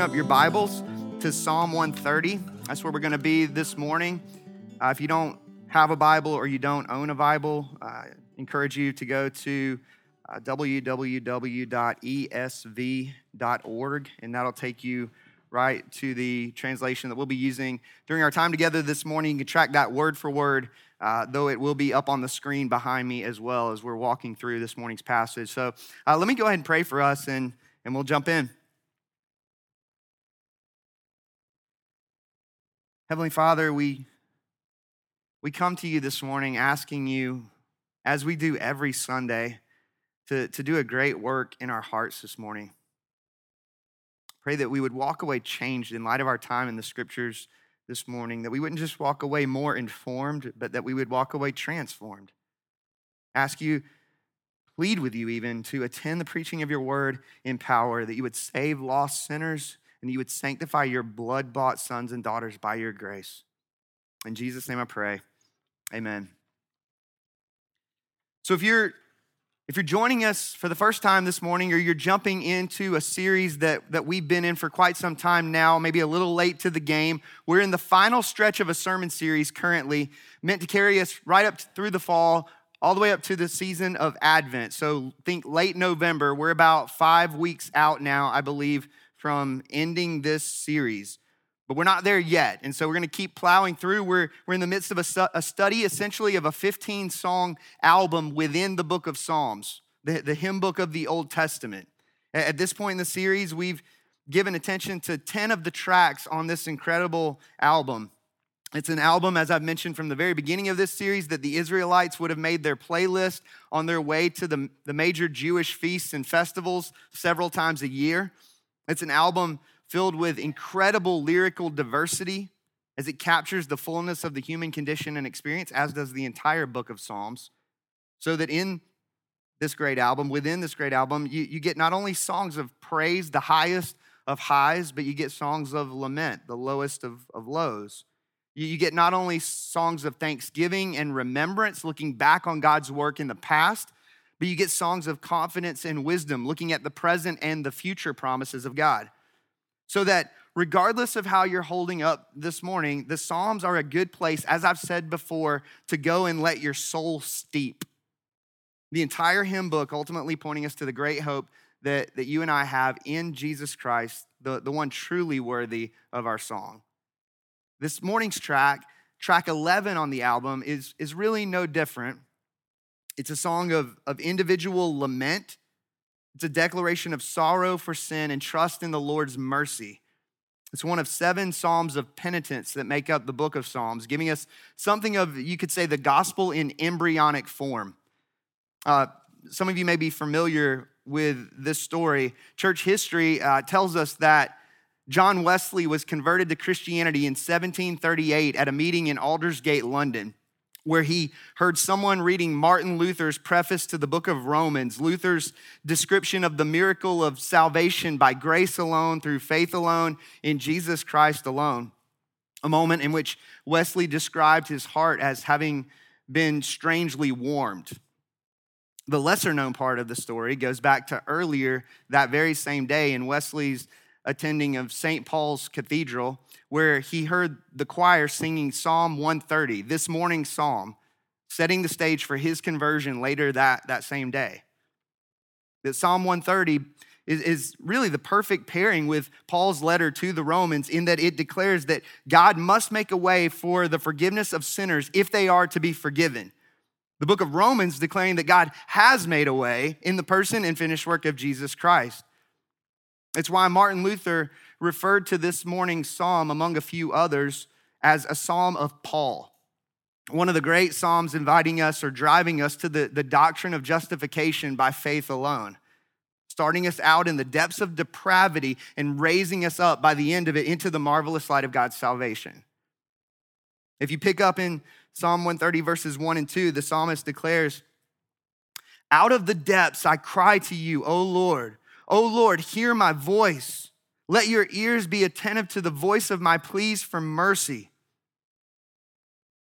open up your Bibles to Psalm 130. That's where we're going to be this morning. Uh, if you don't have a Bible or you don't own a Bible, uh, I encourage you to go to uh, www.esv.org, and that'll take you right to the translation that we'll be using during our time together this morning. You can track that word for word, uh, though it will be up on the screen behind me as well as we're walking through this morning's passage. So uh, let me go ahead and pray for us, and, and we'll jump in. Heavenly Father, we, we come to you this morning asking you, as we do every Sunday, to, to do a great work in our hearts this morning. Pray that we would walk away changed in light of our time in the scriptures this morning, that we wouldn't just walk away more informed, but that we would walk away transformed. Ask you, plead with you even to attend the preaching of your word in power, that you would save lost sinners and you would sanctify your blood bought sons and daughters by your grace. In Jesus' name I pray. Amen. So if you're if you're joining us for the first time this morning or you're jumping into a series that, that we've been in for quite some time now, maybe a little late to the game, we're in the final stretch of a sermon series currently meant to carry us right up through the fall, all the way up to the season of Advent. So think late November. We're about five weeks out now, I believe, from ending this series. But we're not there yet. And so we're going to keep plowing through. We're, we're in the midst of a, a study essentially of a 15 song album within the book of Psalms, the, the hymn book of the Old Testament. At this point in the series, we've given attention to 10 of the tracks on this incredible album. It's an album, as I've mentioned from the very beginning of this series, that the Israelites would have made their playlist on their way to the, the major Jewish feasts and festivals several times a year. It's an album filled with incredible lyrical diversity as it captures the fullness of the human condition and experience, as does the entire book of Psalms. So that in this great album, within this great album, you, you get not only songs of praise, the highest of highs, but you get songs of lament, the lowest of, of lows. You, you get not only songs of thanksgiving and remembrance, looking back on God's work in the past, but you get songs of confidence and wisdom, looking at the present and the future promises of God. So that regardless of how you're holding up this morning, the Psalms are a good place, as I've said before, to go and let your soul steep. The entire hymn book ultimately pointing us to the great hope that, that you and I have in Jesus Christ, the, the one truly worthy of our song. This morning's track, track 11 on the album, is, is really no different it's a song of, of individual lament. It's a declaration of sorrow for sin and trust in the Lord's mercy. It's one of seven Psalms of penitence that make up the book of Psalms, giving us something of, you could say, the gospel in embryonic form. Uh, some of you may be familiar with this story. Church history uh, tells us that John Wesley was converted to Christianity in 1738 at a meeting in Aldersgate, London where he heard someone reading Martin Luther's preface to the book of Romans, Luther's description of the miracle of salvation by grace alone, through faith alone, in Jesus Christ alone. A moment in which Wesley described his heart as having been strangely warmed. The lesser known part of the story goes back to earlier that very same day in Wesley's attending of St. Paul's Cathedral where he heard the choir singing Psalm 130, this morning's psalm, setting the stage for his conversion later that, that same day. That Psalm 130 is, is really the perfect pairing with Paul's letter to the Romans in that it declares that God must make a way for the forgiveness of sinners if they are to be forgiven. The book of Romans declaring that God has made a way in the person and finished work of Jesus Christ. It's why Martin Luther referred to this morning's psalm, among a few others, as a psalm of Paul. One of the great psalms inviting us or driving us to the, the doctrine of justification by faith alone, starting us out in the depths of depravity and raising us up by the end of it into the marvelous light of God's salvation. If you pick up in Psalm 130, verses 1 and 2, the psalmist declares, Out of the depths I cry to you, O Lord. O Lord, hear my voice. Let your ears be attentive to the voice of my pleas for mercy.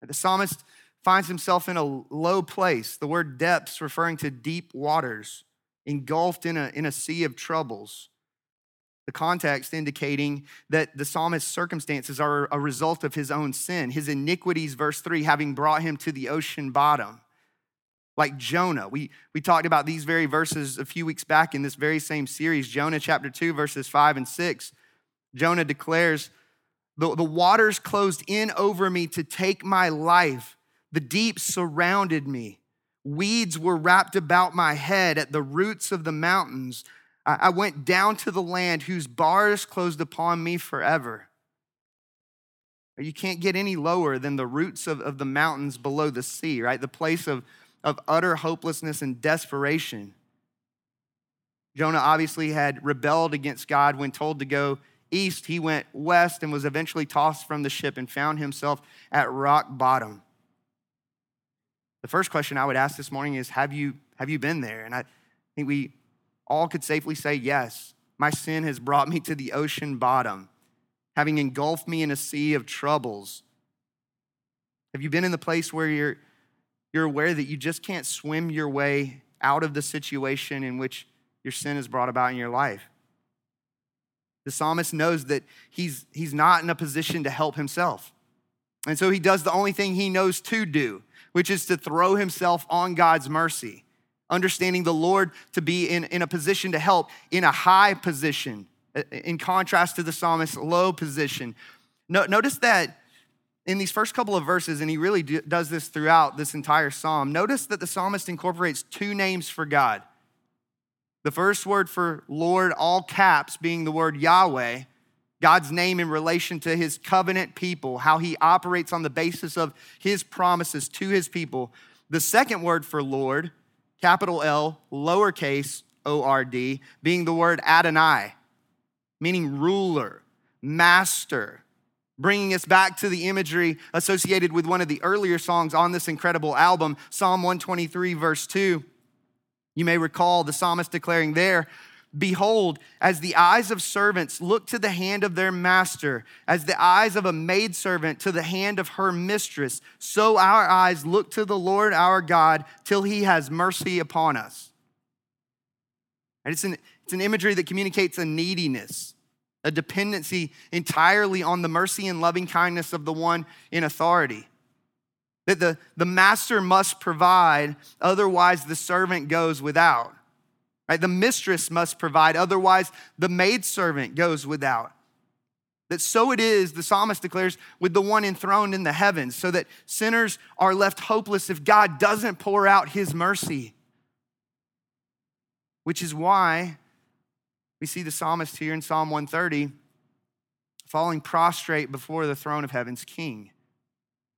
The psalmist finds himself in a low place, the word depths referring to deep waters, engulfed in a, in a sea of troubles. The context indicating that the psalmist's circumstances are a result of his own sin, his iniquities, verse 3, having brought him to the ocean bottom. Like Jonah. We, we talked about these very verses a few weeks back in this very same series. Jonah chapter 2, verses 5 and 6. Jonah declares, the, the waters closed in over me to take my life. The deep surrounded me. Weeds were wrapped about my head at the roots of the mountains. I, I went down to the land whose bars closed upon me forever. You can't get any lower than the roots of, of the mountains below the sea, right? The place of, of utter hopelessness and desperation. Jonah obviously had rebelled against God when told to go east, he went west and was eventually tossed from the ship and found himself at rock bottom. The first question I would ask this morning is Have you, have you been there? And I think we all could safely say, Yes. My sin has brought me to the ocean bottom, having engulfed me in a sea of troubles. Have you been in the place where you're, you're aware that you just can't swim your way out of the situation in which your sin has brought about in your life? The psalmist knows that he's, he's not in a position to help himself. And so he does the only thing he knows to do, which is to throw himself on God's mercy, understanding the Lord to be in, in a position to help in a high position, uh, in contrast to the psalmist's low position. No, notice that in these first couple of verses, and he really do, does this throughout this entire psalm, notice that the psalmist incorporates two names for God the first word for Lord, all caps, being the word Yahweh, God's name in relation to his covenant people, how he operates on the basis of his promises to his people. The second word for Lord, capital L, lowercase O R D, being the word Adonai, meaning ruler, master, bringing us back to the imagery associated with one of the earlier songs on this incredible album, Psalm 123, verse 2. You may recall the psalmist declaring there, Behold, as the eyes of servants look to the hand of their master, as the eyes of a maidservant to the hand of her mistress, so our eyes look to the Lord our God till he has mercy upon us. And it's an, it's an imagery that communicates a neediness, a dependency entirely on the mercy and loving kindness of the one in authority. That the, the master must provide, otherwise, the servant goes without. Right? The mistress must provide, otherwise, the maidservant goes without. That so it is, the psalmist declares, with the one enthroned in the heavens, so that sinners are left hopeless if God doesn't pour out his mercy. Which is why we see the psalmist here in Psalm 130 falling prostrate before the throne of heaven's king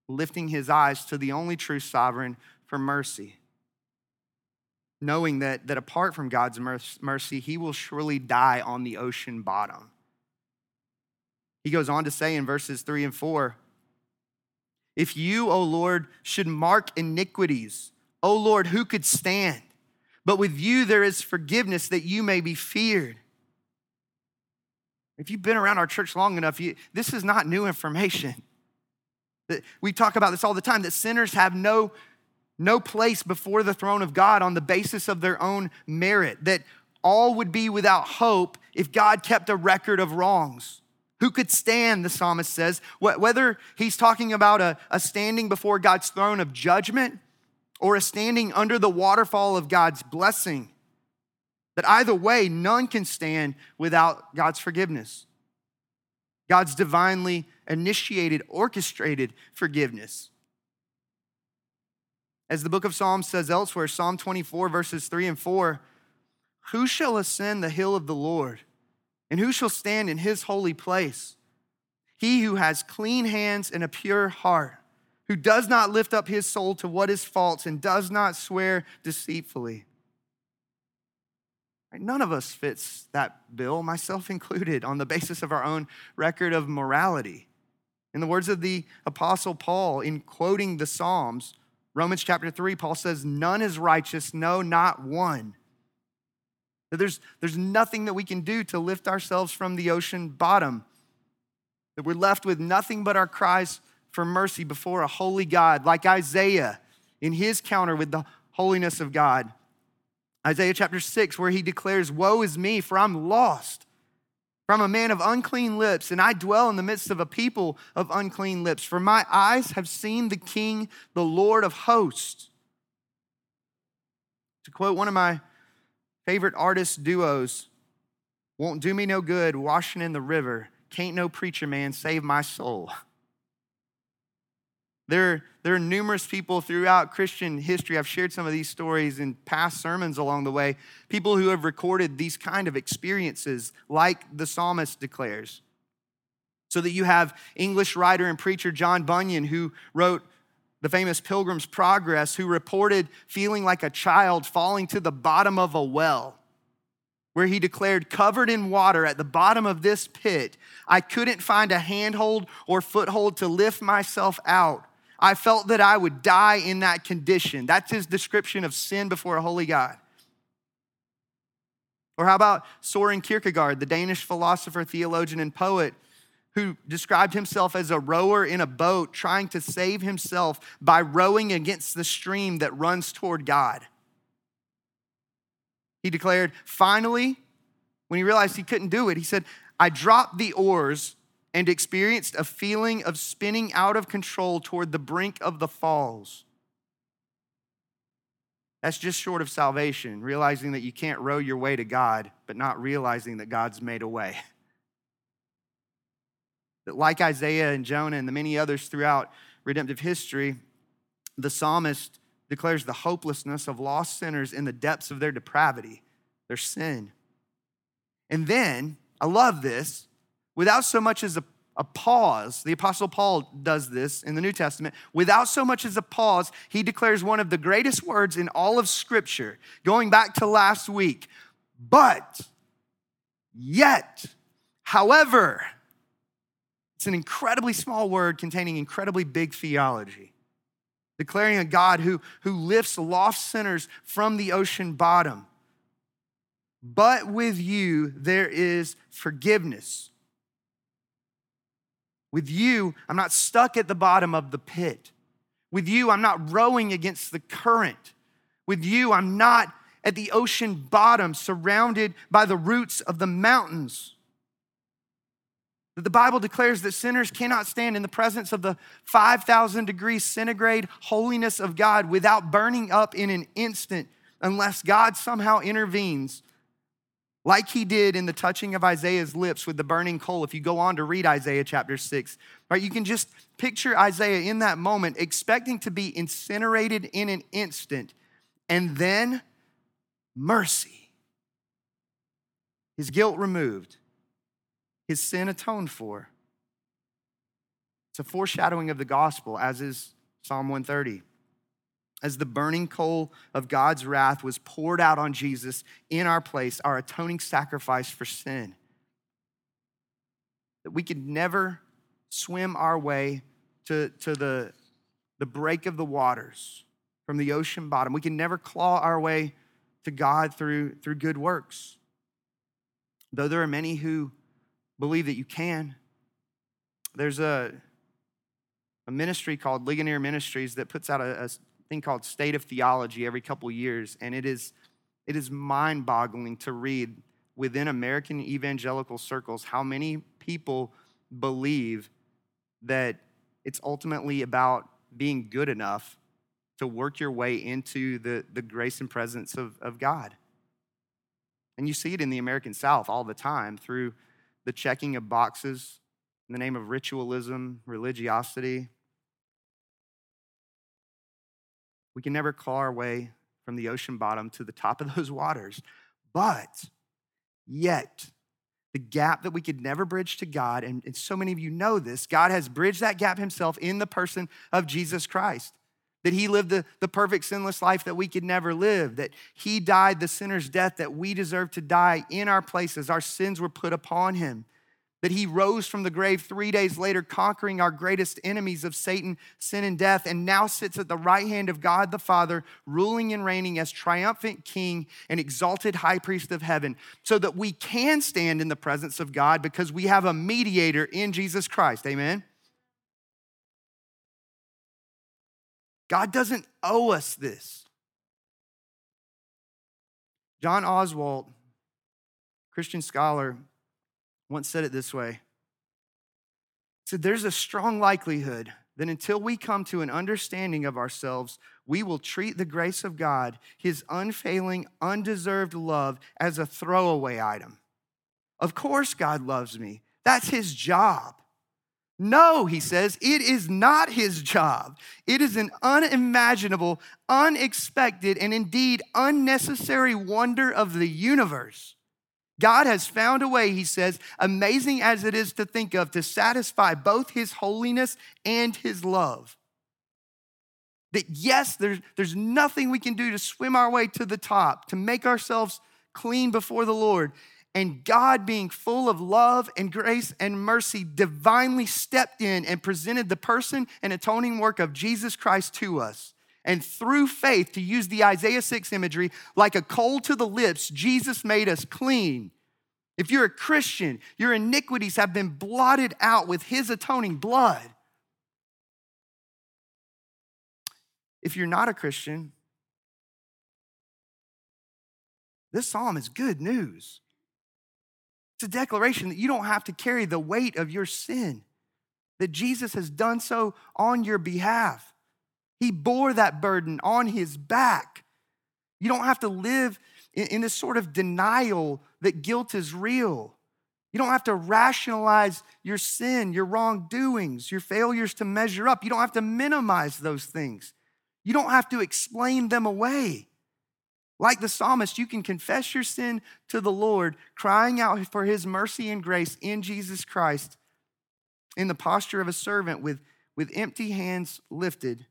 lifting his eyes to the only true sovereign for mercy, knowing that, that apart from God's mercy, he will surely die on the ocean bottom. He goes on to say in verses three and four If you, O Lord, should mark iniquities, O Lord, who could stand? But with you there is forgiveness that you may be feared. If you've been around our church long enough, you, this is not new information. We talk about this all the time that sinners have no, no place before the throne of God on the basis of their own merit, that all would be without hope if God kept a record of wrongs. Who could stand, the psalmist says, whether he's talking about a, a standing before God's throne of judgment or a standing under the waterfall of God's blessing. That either way, none can stand without God's forgiveness. God's divinely initiated, orchestrated forgiveness. As the book of Psalms says elsewhere, Psalm 24, verses 3 and 4 Who shall ascend the hill of the Lord? And who shall stand in his holy place? He who has clean hands and a pure heart, who does not lift up his soul to what is false and does not swear deceitfully. None of us fits that bill, myself included, on the basis of our own record of morality. In the words of the Apostle Paul, in quoting the Psalms, Romans chapter 3, Paul says, None is righteous, no, not one. That there's, there's nothing that we can do to lift ourselves from the ocean bottom. That we're left with nothing but our cries for mercy before a holy God, like Isaiah in his counter with the holiness of God. Isaiah chapter 6, where he declares, Woe is me, for I'm lost. For I'm a man of unclean lips, and I dwell in the midst of a people of unclean lips. For my eyes have seen the King, the Lord of hosts. To quote one of my favorite artist duos, won't do me no good washing in the river. Can't no preacher man save my soul. There, there are numerous people throughout Christian history. I've shared some of these stories in past sermons along the way. People who have recorded these kind of experiences, like the psalmist declares. So that you have English writer and preacher John Bunyan, who wrote the famous Pilgrim's Progress, who reported feeling like a child falling to the bottom of a well where he declared, covered in water at the bottom of this pit, I couldn't find a handhold or foothold to lift myself out. I felt that I would die in that condition. That's his description of sin before a holy God. Or how about Soren Kierkegaard, the Danish philosopher, theologian, and poet, who described himself as a rower in a boat trying to save himself by rowing against the stream that runs toward God. He declared, finally, when he realized he couldn't do it, he said, I dropped the oars and experienced a feeling of spinning out of control toward the brink of the falls. That's just short of salvation, realizing that you can't row your way to God, but not realizing that God's made a way. That, like Isaiah and Jonah and the many others throughout redemptive history, the psalmist declares the hopelessness of lost sinners in the depths of their depravity, their sin. And then, I love this, without so much as a, a pause, the Apostle Paul does this in the New Testament, without so much as a pause, he declares one of the greatest words in all of Scripture, going back to last week. But, yet, however, it's an incredibly small word containing incredibly big theology declaring a God who, who lifts lost sinners from the ocean bottom. But with you, there is forgiveness. With you, I'm not stuck at the bottom of the pit. With you, I'm not rowing against the current. With you, I'm not at the ocean bottom, surrounded by the roots of the mountains. That the Bible declares that sinners cannot stand in the presence of the 5,000 degree centigrade holiness of God without burning up in an instant unless God somehow intervenes, like he did in the touching of Isaiah's lips with the burning coal. If you go on to read Isaiah chapter 6, right, you can just picture Isaiah in that moment expecting to be incinerated in an instant and then mercy. His guilt removed his sin atoned for. It's a foreshadowing of the gospel, as is Psalm 130. As the burning coal of God's wrath was poured out on Jesus in our place, our atoning sacrifice for sin. That we could never swim our way to, to the, the break of the waters from the ocean bottom. We can never claw our way to God through, through good works. Though there are many who believe that you can. There's a, a ministry called Ligonier Ministries that puts out a, a thing called State of Theology every couple years, and it is, it is mind boggling to read within American evangelical circles how many people believe that it's ultimately about being good enough to work your way into the, the grace and presence of, of God. And you see it in the American South all the time through the checking of boxes in the name of ritualism, religiosity. We can never claw our way from the ocean bottom to the top of those waters. But yet, the gap that we could never bridge to God, and, and so many of you know this, God has bridged that gap himself in the person of Jesus Christ that he lived the, the perfect sinless life that we could never live, that he died the sinner's death that we deserve to die in our places. Our sins were put upon him. That he rose from the grave three days later, conquering our greatest enemies of Satan, sin, and death, and now sits at the right hand of God the Father, ruling and reigning as triumphant king and exalted high priest of heaven, so that we can stand in the presence of God because we have a mediator in Jesus Christ. Amen. God doesn't owe us this. John Oswalt, Christian scholar, once said it this way. He said, There's a strong likelihood that until we come to an understanding of ourselves, we will treat the grace of God, his unfailing, undeserved love, as a throwaway item. Of course, God loves me. That's his job. No, he says, it is not his job. It is an unimaginable, unexpected, and indeed unnecessary wonder of the universe. God has found a way, he says, amazing as it is to think of, to satisfy both his holiness and his love. That yes, there's, there's nothing we can do to swim our way to the top, to make ourselves clean before the Lord. And God, being full of love and grace and mercy, divinely stepped in and presented the person and atoning work of Jesus Christ to us. And through faith, to use the Isaiah 6 imagery, like a coal to the lips, Jesus made us clean. If you're a Christian, your iniquities have been blotted out with his atoning blood. If you're not a Christian, this psalm is good news. It's a declaration that you don't have to carry the weight of your sin, that Jesus has done so on your behalf. He bore that burden on his back. You don't have to live in, in this sort of denial that guilt is real. You don't have to rationalize your sin, your wrongdoings, your failures to measure up. You don't have to minimize those things. You don't have to explain them away. Like the psalmist, you can confess your sin to the Lord, crying out for his mercy and grace in Jesus Christ in the posture of a servant with, with empty hands lifted,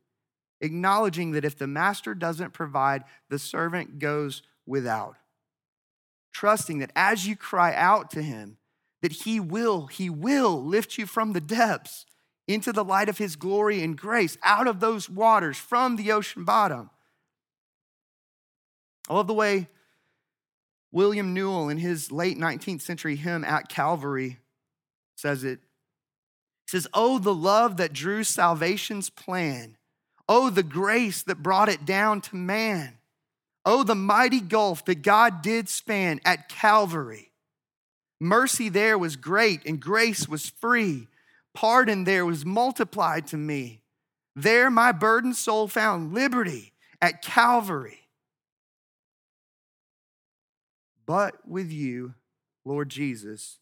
acknowledging that if the master doesn't provide, the servant goes without. Trusting that as you cry out to him, that he will, he will lift you from the depths into the light of his glory and grace, out of those waters, from the ocean bottom. I love the way William Newell, in his late 19th century hymn at Calvary, says it. He says, Oh, the love that drew salvation's plan. Oh, the grace that brought it down to man. Oh, the mighty gulf that God did span at Calvary. Mercy there was great and grace was free. Pardon there was multiplied to me. There my burdened soul found liberty at Calvary. But with you, Lord Jesus,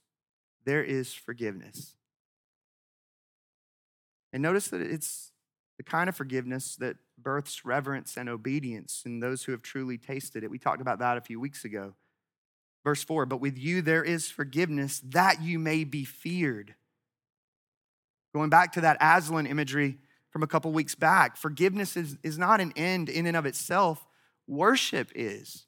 there is forgiveness. And notice that it's the kind of forgiveness that births reverence and obedience in those who have truly tasted it. We talked about that a few weeks ago. Verse 4 But with you there is forgiveness that you may be feared. Going back to that Aslan imagery from a couple weeks back, forgiveness is, is not an end in and of itself, worship is.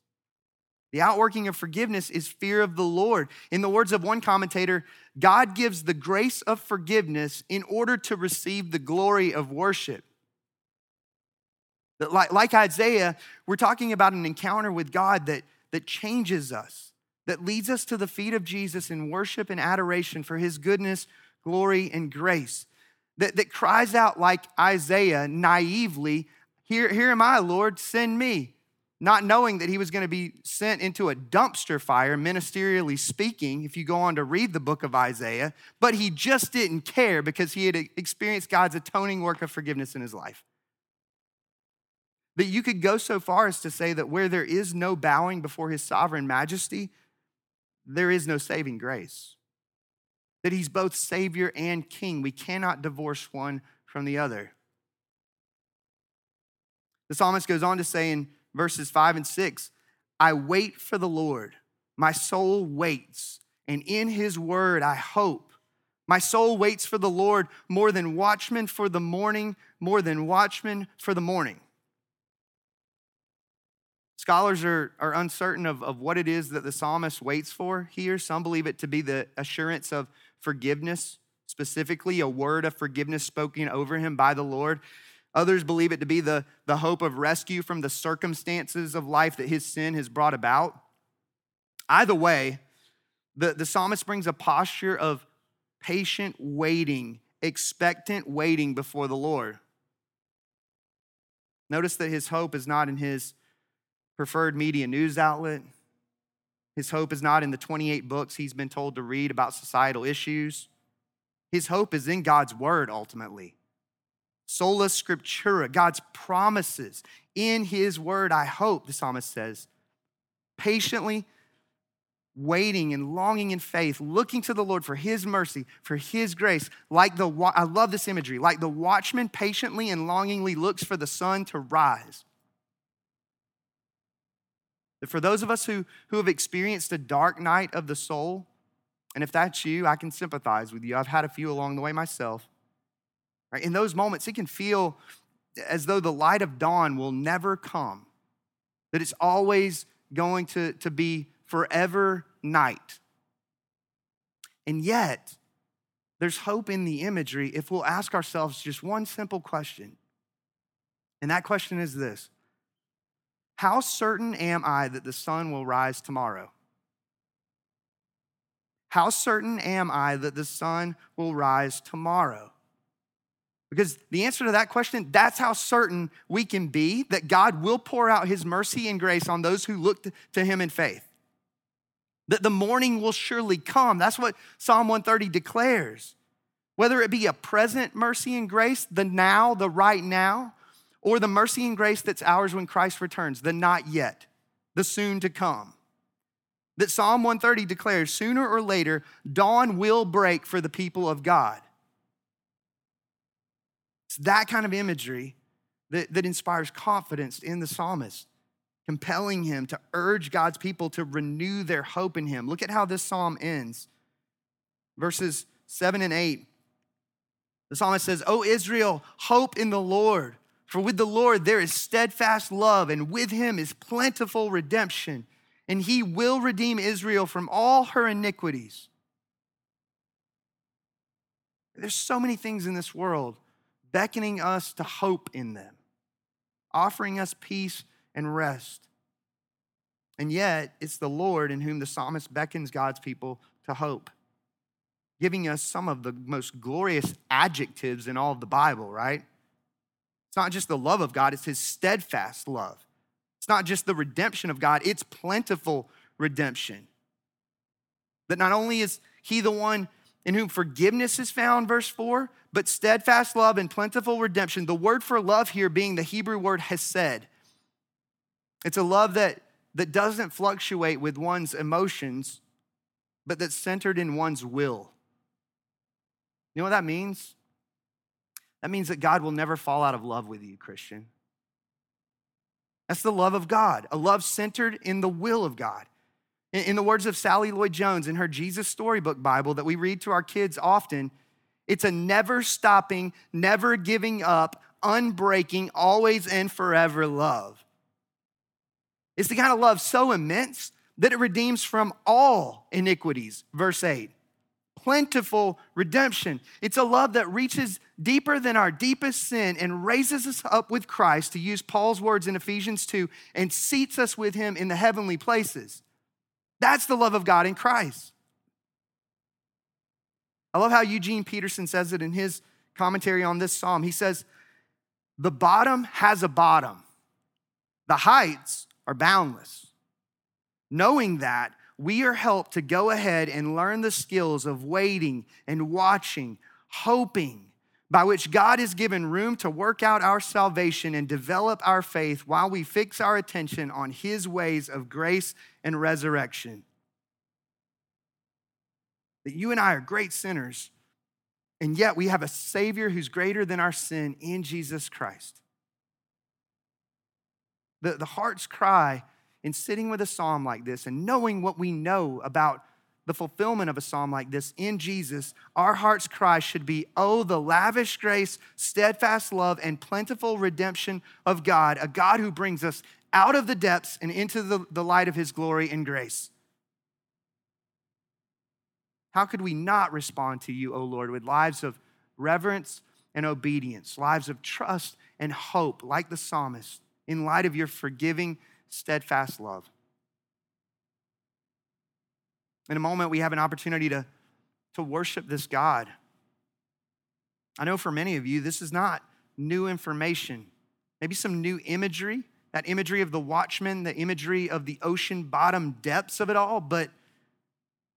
The outworking of forgiveness is fear of the Lord. In the words of one commentator, God gives the grace of forgiveness in order to receive the glory of worship. Like, like Isaiah, we're talking about an encounter with God that, that changes us, that leads us to the feet of Jesus in worship and adoration for his goodness, glory, and grace. That, that cries out like Isaiah naively, Here, here am I, Lord, send me not knowing that he was going to be sent into a dumpster fire, ministerially speaking, if you go on to read the book of Isaiah, but he just didn't care because he had experienced God's atoning work of forgiveness in his life. That you could go so far as to say that where there is no bowing before his sovereign majesty, there is no saving grace. That he's both Savior and King. We cannot divorce one from the other. The psalmist goes on to say in verses 5 and 6 I wait for the Lord. My soul waits, and in his word I hope. My soul waits for the Lord more than watchmen for the morning, more than watchmen for the morning. Scholars are, are uncertain of, of what it is that the psalmist waits for here. Some believe it to be the assurance of forgiveness, specifically a word of forgiveness spoken over him by the Lord. Others believe it to be the, the hope of rescue from the circumstances of life that his sin has brought about. Either way, the, the psalmist brings a posture of patient waiting, expectant waiting before the Lord. Notice that his hope is not in his preferred media news outlet. His hope is not in the 28 books he's been told to read about societal issues. His hope is in God's word ultimately. Sola scriptura, God's promises in his word, I hope, the psalmist says. Patiently waiting and longing in faith, looking to the Lord for his mercy, for his grace. Like the, I love this imagery, like the watchman patiently and longingly looks for the sun to rise. That for those of us who, who have experienced a dark night of the soul, and if that's you, I can sympathize with you. I've had a few along the way myself. Right? In those moments, it can feel as though the light of dawn will never come, that it's always going to, to be forever night. And yet, there's hope in the imagery if we'll ask ourselves just one simple question. And that question is this How certain am I that the sun will rise tomorrow? How certain am I that the sun will rise tomorrow? Because the answer to that question, that's how certain we can be that God will pour out his mercy and grace on those who look to him in faith. That the morning will surely come. That's what Psalm 130 declares. Whether it be a present mercy and grace, the now, the right now, or the mercy and grace that's ours when Christ returns, the not yet, the soon to come. That Psalm 130 declares sooner or later, dawn will break for the people of God. It's that kind of imagery that, that inspires confidence in the psalmist, compelling him to urge God's people to renew their hope in him. Look at how this psalm ends. Verses 7 and 8. The psalmist says, O Israel, hope in the Lord. For with the Lord there is steadfast love, and with him is plentiful redemption, and he will redeem Israel from all her iniquities. There's so many things in this world beckoning us to hope in them, offering us peace and rest. And yet, it's the Lord in whom the psalmist beckons God's people to hope, giving us some of the most glorious adjectives in all of the Bible, right? It's not just the love of God, it's his steadfast love. It's not just the redemption of God, it's plentiful redemption. That not only is he the one in whom forgiveness is found, verse 4, but steadfast love and plentiful redemption. The word for love here being the Hebrew word hesed. It's a love that, that doesn't fluctuate with one's emotions, but that's centered in one's will. You know what that means? That means that God will never fall out of love with you, Christian. That's the love of God, a love centered in the will of God. In the words of Sally Lloyd Jones in her Jesus Storybook Bible that we read to our kids often, it's a never stopping, never giving up, unbreaking, always and forever love. It's the kind of love so immense that it redeems from all iniquities, verse 8. Plentiful redemption. It's a love that reaches deeper than our deepest sin and raises us up with Christ, to use Paul's words in Ephesians 2, and seats us with him in the heavenly places. That's the love of God in Christ. I love how Eugene Peterson says it in his commentary on this psalm. He says, The bottom has a bottom, the heights are boundless. Knowing that, we are helped to go ahead and learn the skills of waiting and watching, hoping, by which God has given room to work out our salvation and develop our faith while we fix our attention on His ways of grace and resurrection. That you and I are great sinners, and yet we have a Savior who's greater than our sin in Jesus Christ. The, the heart's cry in sitting with a psalm like this and knowing what we know about the fulfillment of a psalm like this in Jesus, our heart's cry should be, Oh, the lavish grace, steadfast love, and plentiful redemption of God, a God who brings us out of the depths and into the, the light of his glory and grace. How could we not respond to you, O Lord, with lives of reverence and obedience, lives of trust and hope, like the psalmist, in light of your forgiving, steadfast love? In a moment, we have an opportunity to, to worship this God. I know for many of you, this is not new information, maybe some new imagery that imagery of the watchman, the imagery of the ocean bottom depths of it all, but,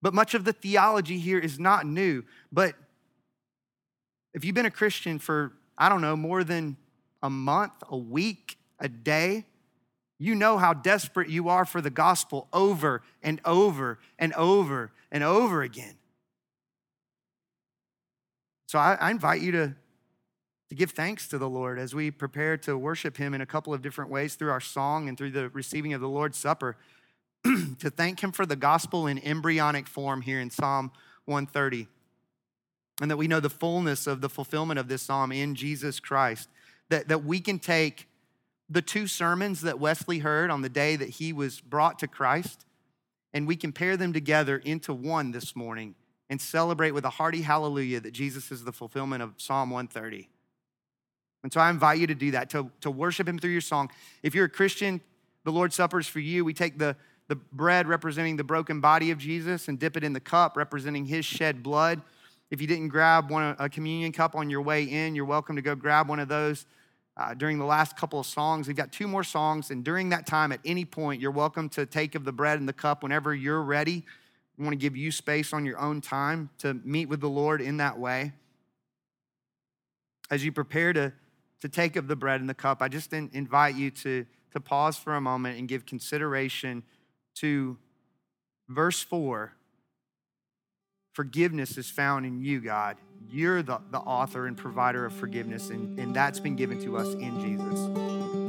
but much of the theology here is not new. But if you've been a Christian for, I don't know, more than a month, a week, a day, you know how desperate you are for the gospel over and over and over and over again. So I, I invite you to to give thanks to the Lord as we prepare to worship Him in a couple of different ways through our song and through the receiving of the Lord's Supper, to thank Him for the gospel in embryonic form here in Psalm 130. And that we know the fullness of the fulfillment of this psalm in Jesus Christ. That, that we can take the two sermons that Wesley heard on the day that he was brought to Christ, and we compare them together into one this morning and celebrate with a hearty hallelujah that Jesus is the fulfillment of Psalm 130. And so I invite you to do that, to, to worship Him through your song. If you're a Christian, the Lord's Supper is for you. We take the, the bread representing the broken body of Jesus and dip it in the cup representing His shed blood. If you didn't grab one, a communion cup on your way in, you're welcome to go grab one of those uh, during the last couple of songs. We've got two more songs, and during that time, at any point, you're welcome to take of the bread and the cup whenever you're ready. We want to give you space on your own time to meet with the Lord in that way. As you prepare to to take of the bread and the cup, I just invite you to, to pause for a moment and give consideration to verse 4. Forgiveness is found in you, God. You're the, the author and provider of forgiveness, and, and that's been given to us in Jesus.